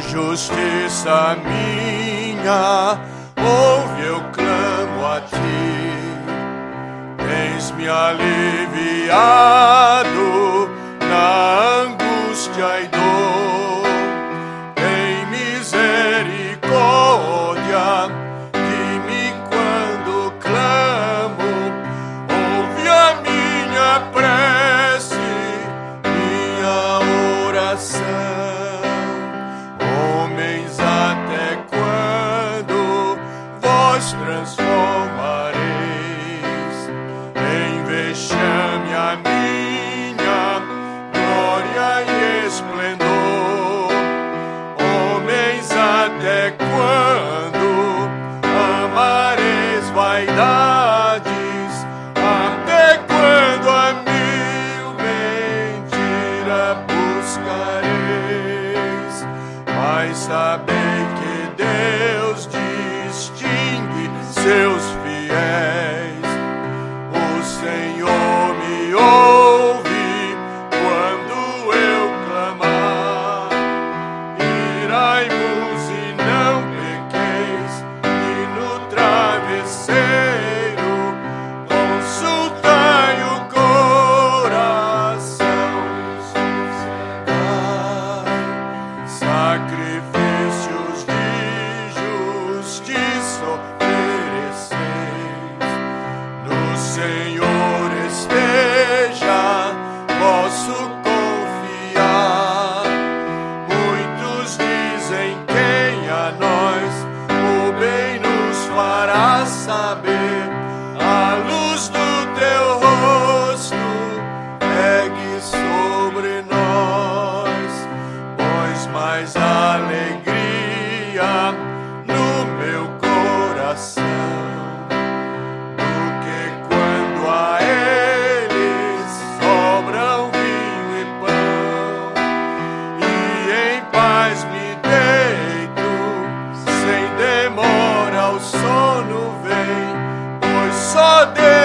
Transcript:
justiça minha, ouve eu clamo a ti. Tens me aliviado transformareis em vexame a minha glória e esplendor? Homens, até quando amareis vaidades? Até quando a mil mentira buscareis? Mas sabei que Deus seus fiéis. Senhor esteja vosso confiar. Muitos dizem quem a nós o bem nos fará saber. A luz do teu rosto pegue sobre nós, pois mais alegria Deus.